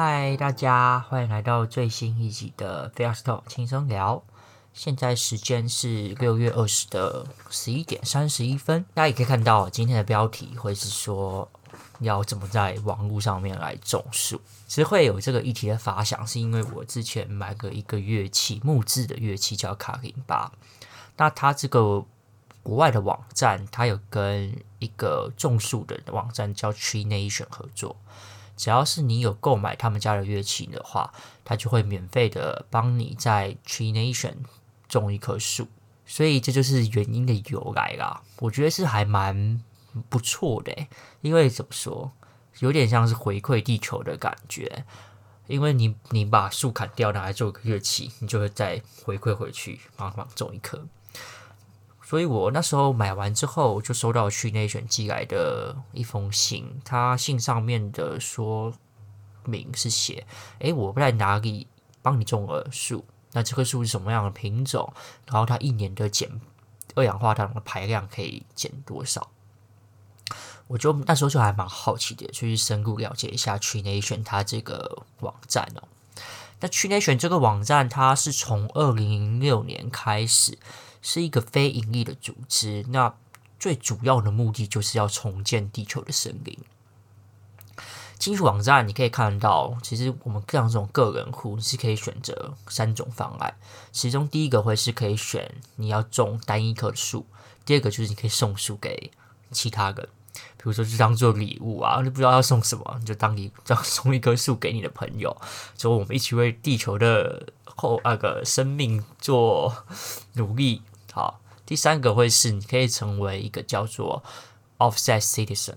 嗨，大家欢迎来到最新一集的 Fast Talk 轻松聊。现在时间是六月二十的十一点三十一分。大家也可以看到今天的标题会是说要怎么在网络上面来种树。其实会有这个议题的发想，是因为我之前买过一个乐器，木质的乐器叫卡林巴。那它这个国外的网站，它有跟一个种树的网站叫 Tree Nation 合作。只要是你有购买他们家的乐器的话，他就会免费的帮你在 Tree Nation 种一棵树，所以这就是原因的由来啦。我觉得是还蛮不错的，因为怎么说，有点像是回馈地球的感觉。因为你你把树砍掉拿来做个乐器，你就会再回馈回去，帮忙种一棵。所以我那时候买完之后，就收到去内选寄来的一封信。他信上面的说明是写：诶，我不在哪里帮你种了树？那这棵树是什么样的品种？然后它一年的减二氧化碳的排量可以减多少？我就那时候就还蛮好奇的，就去深入了解一下 Tree Nation 它这个网站哦。那 Tree Nation 这个网站，它是从二零零六年开始。是一个非盈利的组织，那最主要的目的就是要重建地球的森林。进入网站，你可以看到，其实我们像这种个人户，是可以选择三种方案。其中第一个会是可以选你要种单一棵树，第二个就是你可以送树给其他人，比如说就当做礼物啊，你不知道要送什么，你就当你这样送一棵树给你的朋友，之后我们一起为地球的后那个生命做努力。好，第三个会是你可以成为一个叫做 offset citizen，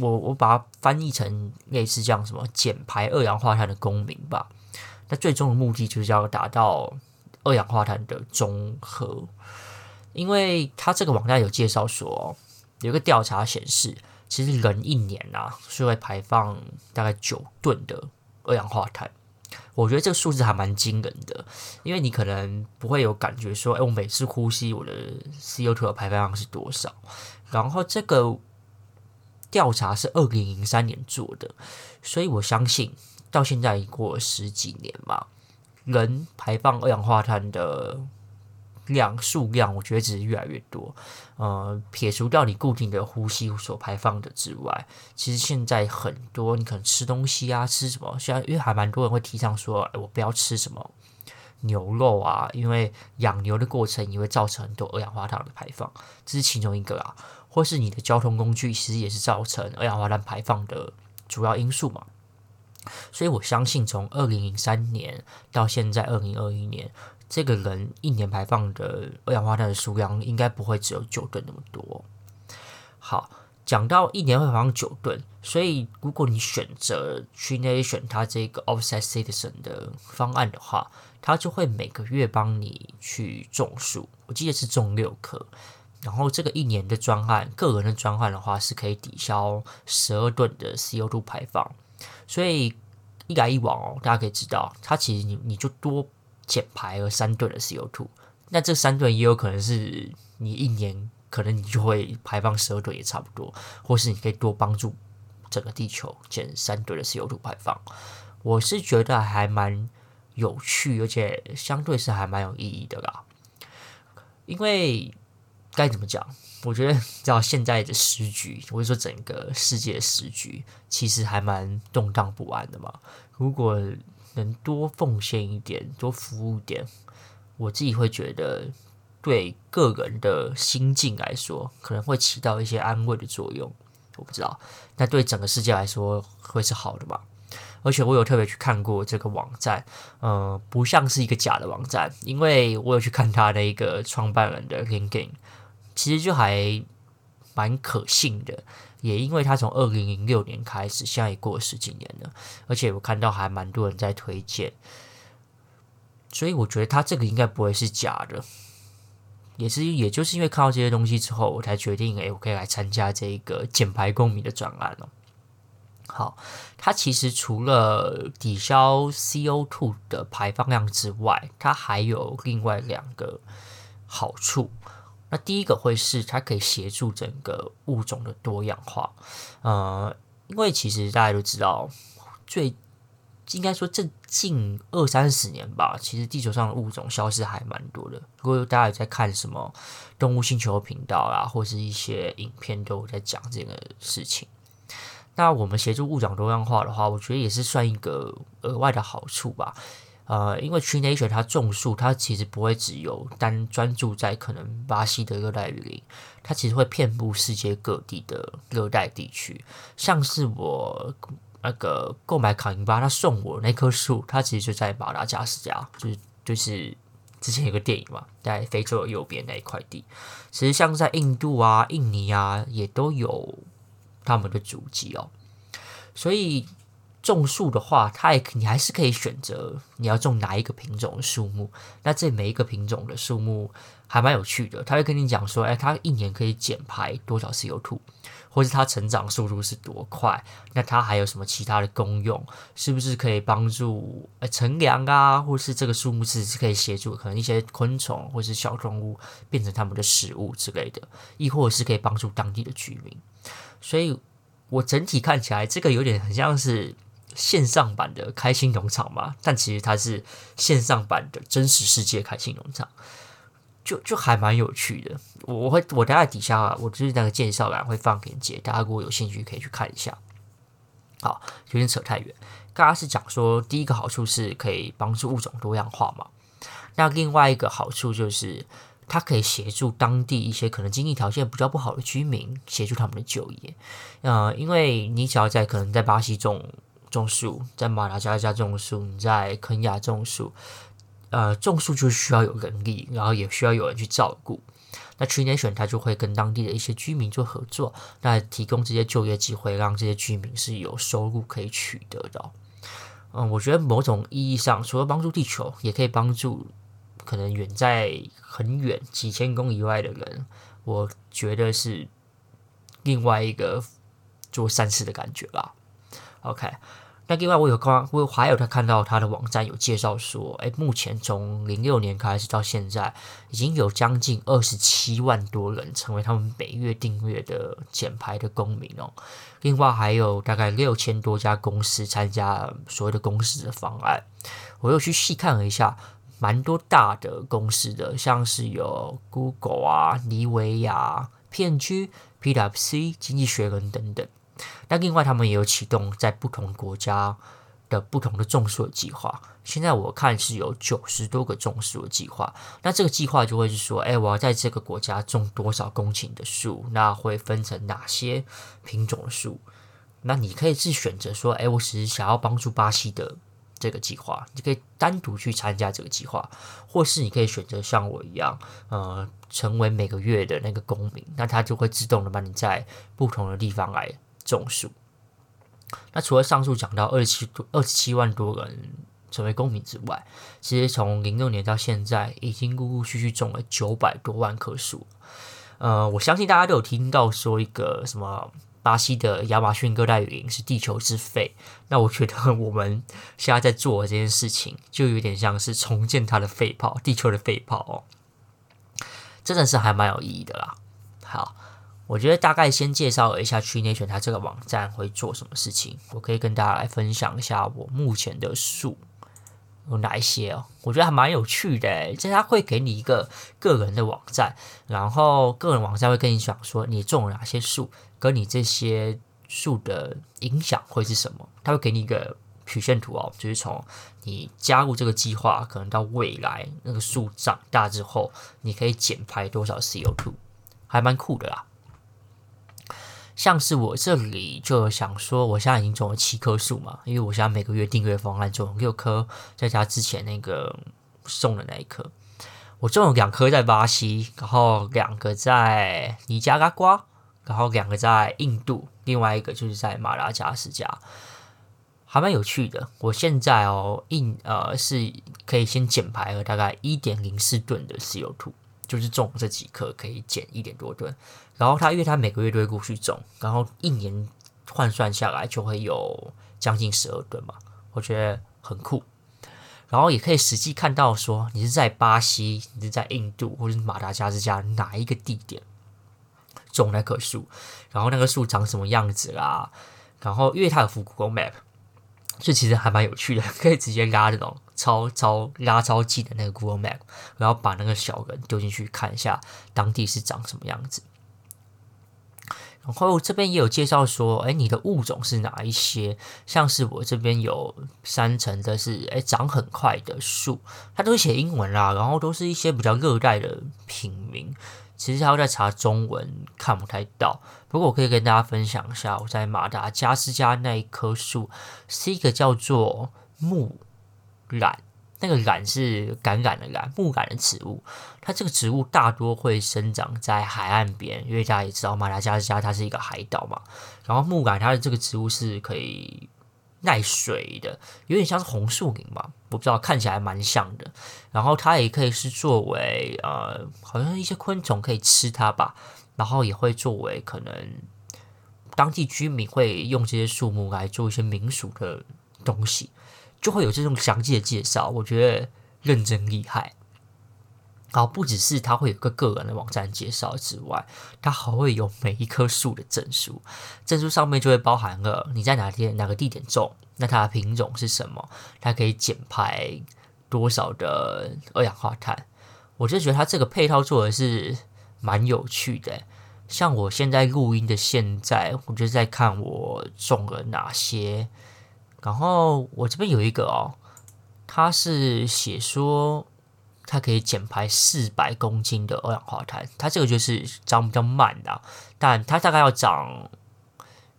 我我把它翻译成类似这样什么减排二氧化碳的公民吧。那最终的目的就是要达到二氧化碳的中和，因为它这个网站有介绍说，有个调查显示，其实人一年、啊、是会排放大概九吨的二氧化碳。我觉得这个数字还蛮惊人的，因为你可能不会有感觉说，哎，我每次呼吸我的 CO2 的排放量是多少？然后这个调查是二零零三年做的，所以我相信到现在已过了十几年嘛，人排放二氧化碳的。量数量，我觉得只是越来越多。呃，撇除掉你固定的呼吸所排放的之外，其实现在很多你可能吃东西啊，吃什么？现在因为还蛮多人会提倡说，哎，我不要吃什么牛肉啊，因为养牛的过程也会造成很多二氧化碳的排放，这是其中一个啊。或是你的交通工具其实也是造成二氧化碳排放的主要因素嘛。所以我相信，从二零零三年到现在二零二一年。这个人一年排放的二氧化碳的数量应该不会只有九吨那么多。好，讲到一年会排放九吨，所以如果你选择 Tree Nation 它这个 Offset Citizen 的方案的话，它就会每个月帮你去种树。我记得是种六棵，然后这个一年的专案，个人的专案的话是可以抵消十二吨的 CO2 排放。所以一来一往哦，大家可以知道，它其实你你就多。减排了三吨的 CO2，那这三吨也有可能是你一年可能你就会排放十二吨也差不多，或是你可以多帮助整个地球减三吨的 CO2 排放。我是觉得还蛮有趣，而且相对是还蛮有意义的啦。因为该怎么讲？我觉得知道现在的时局，或者说整个世界的时局，其实还蛮动荡不安的嘛。如果能多奉献一点，多服务一点，我自己会觉得对个人的心境来说，可能会起到一些安慰的作用。我不知道，那对整个世界来说会是好的吧？而且我有特别去看过这个网站，呃，不像是一个假的网站，因为我有去看他的一个创办人的 LinkedIn，其实就还蛮可信的。也因为他从二零零六年开始，现在也过了十几年了，而且我看到还蛮多人在推荐，所以我觉得他这个应该不会是假的。也是，也就是因为看到这些东西之后，我才决定，哎，我可以来参加这个减排公民的专案了。好，它其实除了抵消 CO2 的排放量之外，它还有另外两个好处。那第一个会是它可以协助整个物种的多样化，呃，因为其实大家都知道，最应该说这近二三十年吧，其实地球上的物种消失还蛮多的。如果大家有在看什么动物星球频道啊，或是一些影片，都有在讲这个事情。那我们协助物种多样化的话，我觉得也是算一个额外的好处吧。呃，因为 Tree Nation 它种树，它其实不会只有单专注在可能巴西的热带雨林，它其实会遍布世界各地的热带地区。像是我那个购买卡尼巴，他送我那棵树，它其实就在马达加斯加，就是就是之前有个电影嘛，在非洲的右边那一块地。其实像在印度啊、印尼啊，也都有他们的足迹哦，所以。种树的话，它也你还是可以选择你要种哪一个品种的树木。那这每一个品种的树木还蛮有趣的，他会跟你讲说，哎，它一年可以减排多少 CO2，或是它成长速度是多快。那它还有什么其他的功用？是不是可以帮助呃乘凉啊？或是这个树木是是可以协助可能一些昆虫或是小动物变成它们的食物之类的，亦或是可以帮助当地的居民。所以我整体看起来，这个有点很像是。线上版的开心农场嘛，但其实它是线上版的真实世界开心农场，就就还蛮有趣的。我会我待在底下啊，我就是那个介绍栏会放链接，大家如果有兴趣可以去看一下。好，有点扯太远。刚刚是讲说第一个好处是可以帮助物种多样化嘛，那另外一个好处就是它可以协助当地一些可能经济条件比较不好的居民，协助他们的就业。呃，因为你只要在可能在巴西种。种树在马达加斯加种树，你在肯亚种树，呃，种树就需要有人力，然后也需要有人去照顾。那 Tree Nation 它就会跟当地的一些居民做合作，那提供这些就业机会，让这些居民是有收入可以取得的。嗯，我觉得某种意义上，除了帮助地球，也可以帮助可能远在很远几千公里外的人。我觉得是另外一个做善事的感觉吧。OK。那另外，我有刚，我还有他看到他的网站有介绍说，哎，目前从零六年开始到现在，已经有将近二十七万多人成为他们每月订阅的减排的公民哦。另外，还有大概六千多家公司参加所谓的公司的方案。我又去细看了一下，蛮多大的公司的，像是有 Google 啊、妮维雅、片区、PwC、经济学人等等。那另外，他们也有启动在不同国家的不同的种树的计划。现在我看是有九十多个种树的计划。那这个计划就会是说，哎，我要在这个国家种多少公顷的树？那会分成哪些品种的树？那你可以自选择说，哎，我只是想要帮助巴西的这个计划，你可以单独去参加这个计划，或是你可以选择像我一样，呃，成为每个月的那个公民。那它就会自动的把你在不同的地方来。种树。那除了上述讲到二十七多二十七万多人成为公民之外，其实从零六年到现在，已经陆陆续续种了九百多万棵树。呃，我相信大家都有听到说一个什么巴西的亚马逊热带雨林是地球之肺。那我觉得我们现在在做的这件事情，就有点像是重建它的肺泡，地球的肺泡哦，真的是还蛮有意义的啦。好。我觉得大概先介绍一下 Tree Nation 它这个网站会做什么事情。我可以跟大家来分享一下我目前的树有哪一些哦。我觉得还蛮有趣的，就是它会给你一个个人的网站，然后个人网站会跟你讲说你种了哪些树，跟你这些树的影响会是什么。它会给你一个曲线图哦，就是从你加入这个计划，可能到未来那个树长大之后，你可以减排多少 CO2，还蛮酷的啦。像是我这里就想说，我现在已经种了七棵树嘛，因为我现在每个月订阅方案种了六棵，再加之前那个送的那一棵，我种了两棵在巴西，然后两个在尼加拉瓜，然后两个在印度，另外一个就是在马达加斯加，还蛮有趣的。我现在哦，印呃是可以先减排了大概一点零四吨的 CO2。就是种这几棵可以减一点多吨，然后它因为它每个月都会过去种，然后一年换算下来就会有将近十二吨嘛，我觉得很酷。然后也可以实际看到说你是在巴西，你是在印度或者是马达加斯加哪一个地点种那棵树，然后那个树长什么样子啦，然后因为它有复古 Map，这其实还蛮有趣的，可以直接拉这种超超拉超近的那个 Google Map，然后把那个小人丢进去看一下当地是长什么样子。然后这边也有介绍说，哎，你的物种是哪一些？像是我这边有三层的是，哎，长很快的树，它都是写英文啦，然后都是一些比较热带的品名。其实它要在查中文看不太到，不过我可以跟大家分享一下，我在马达加斯加那一棵树是一个叫做木榄。那个榄是橄榄的榄，木榄的植物。它这个植物大多会生长在海岸边，因为大家也知道马达加斯加它是一个海岛嘛。然后木榄它的这个植物是可以耐水的，有点像是红树林吧，我不知道，看起来蛮像的。然后它也可以是作为呃，好像一些昆虫可以吃它吧。然后也会作为可能当地居民会用这些树木来做一些民俗的东西。就会有这种详细的介绍，我觉得认真厉害。好，不只是它会有个个人的网站介绍之外，它还会有每一棵树的证书，证书上面就会包含了你在哪天哪个地点种，那它的品种是什么，它可以减排多少的二氧化碳。我就觉得它这个配套做的是蛮有趣的。像我现在录音的现在，我就在看我种了哪些。然后我这边有一个哦，它是写说它可以减排四百公斤的二氧化碳，它这个就是长比较慢的，但它大概要长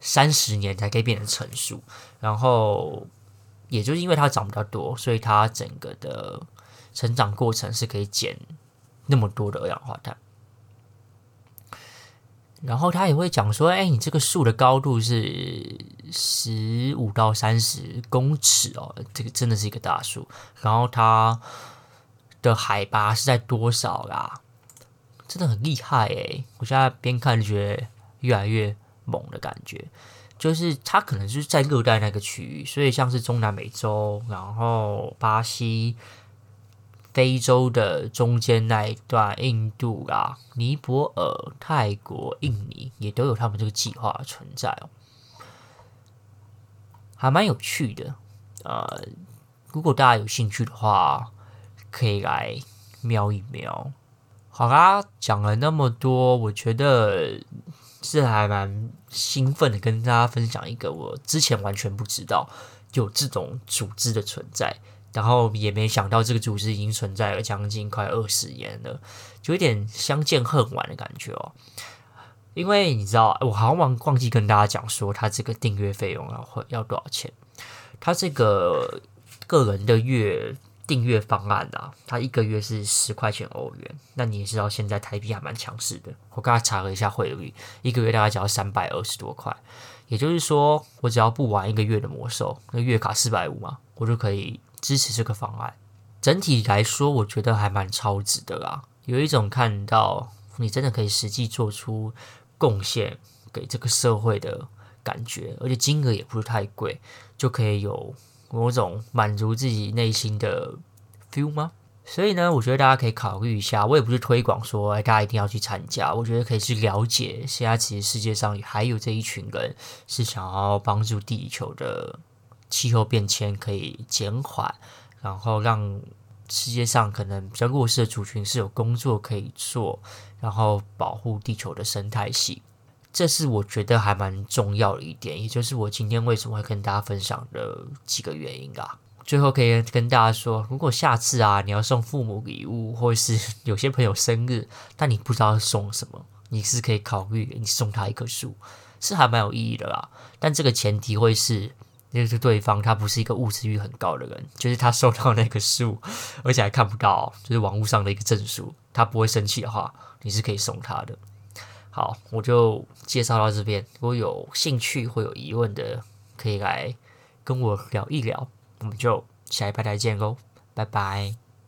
三十年才可以变成成熟。然后也就是因为它长比较多，所以它整个的成长过程是可以减那么多的二氧化碳。然后他也会讲说，哎，你这个树的高度是十五到三十公尺哦，这个真的是一个大树。然后它的海拔是在多少啦？真的很厉害诶，我现在边看就觉得越来越猛的感觉。就是它可能是在热带那个区域，所以像是中南美洲，然后巴西。非洲的中间那一段，印度啊、尼泊尔、泰国、印尼也都有他们这个计划存在哦，还蛮有趣的。呃，如果大家有兴趣的话，可以来瞄一瞄。好啦，讲了那么多，我觉得是还蛮兴奋的，跟大家分享一个我之前完全不知道有这种组织的存在。然后也没想到这个组织已经存在了将近快二十年了，就有点相见恨晚的感觉哦。因为你知道，我好像忘忘记跟大家讲说，他这个订阅费用要会要多少钱？他这个个人的月订阅方案啊，它一个月是十块钱欧元。那你也知道，现在台币还蛮强势的。我刚才查了一下汇率，一个月大概只要三百二十多块。也就是说，我只要不玩一个月的魔兽，那月卡四百五嘛，我就可以。支持这个方案，整体来说，我觉得还蛮超值的啦。有一种看到你真的可以实际做出贡献给这个社会的感觉，而且金额也不是太贵，就可以有某种满足自己内心的 feel 吗？所以呢，我觉得大家可以考虑一下。我也不是推广说，哎，大家一定要去参加。我觉得可以去了解，现在其实世界上还有这一群人是想要帮助地球的。气候变迁可以减缓，然后让世界上可能比较弱势的族群是有工作可以做，然后保护地球的生态系，这是我觉得还蛮重要的一点，也就是我今天为什么会跟大家分享的几个原因啊。最后可以跟大家说，如果下次啊你要送父母礼物，或是 有些朋友生日，但你不知道送什么，你是可以考虑你送他一棵树，是还蛮有意义的啦。但这个前提会是。就是对方他不是一个物质欲很高的人，就是他收到那个树，而且还看不到，就是网络上的一个证书，他不会生气的话，你是可以送他的。好，我就介绍到这边。如果有兴趣或有疑问的，可以来跟我聊一聊。我们就下一拜再见喽，拜拜。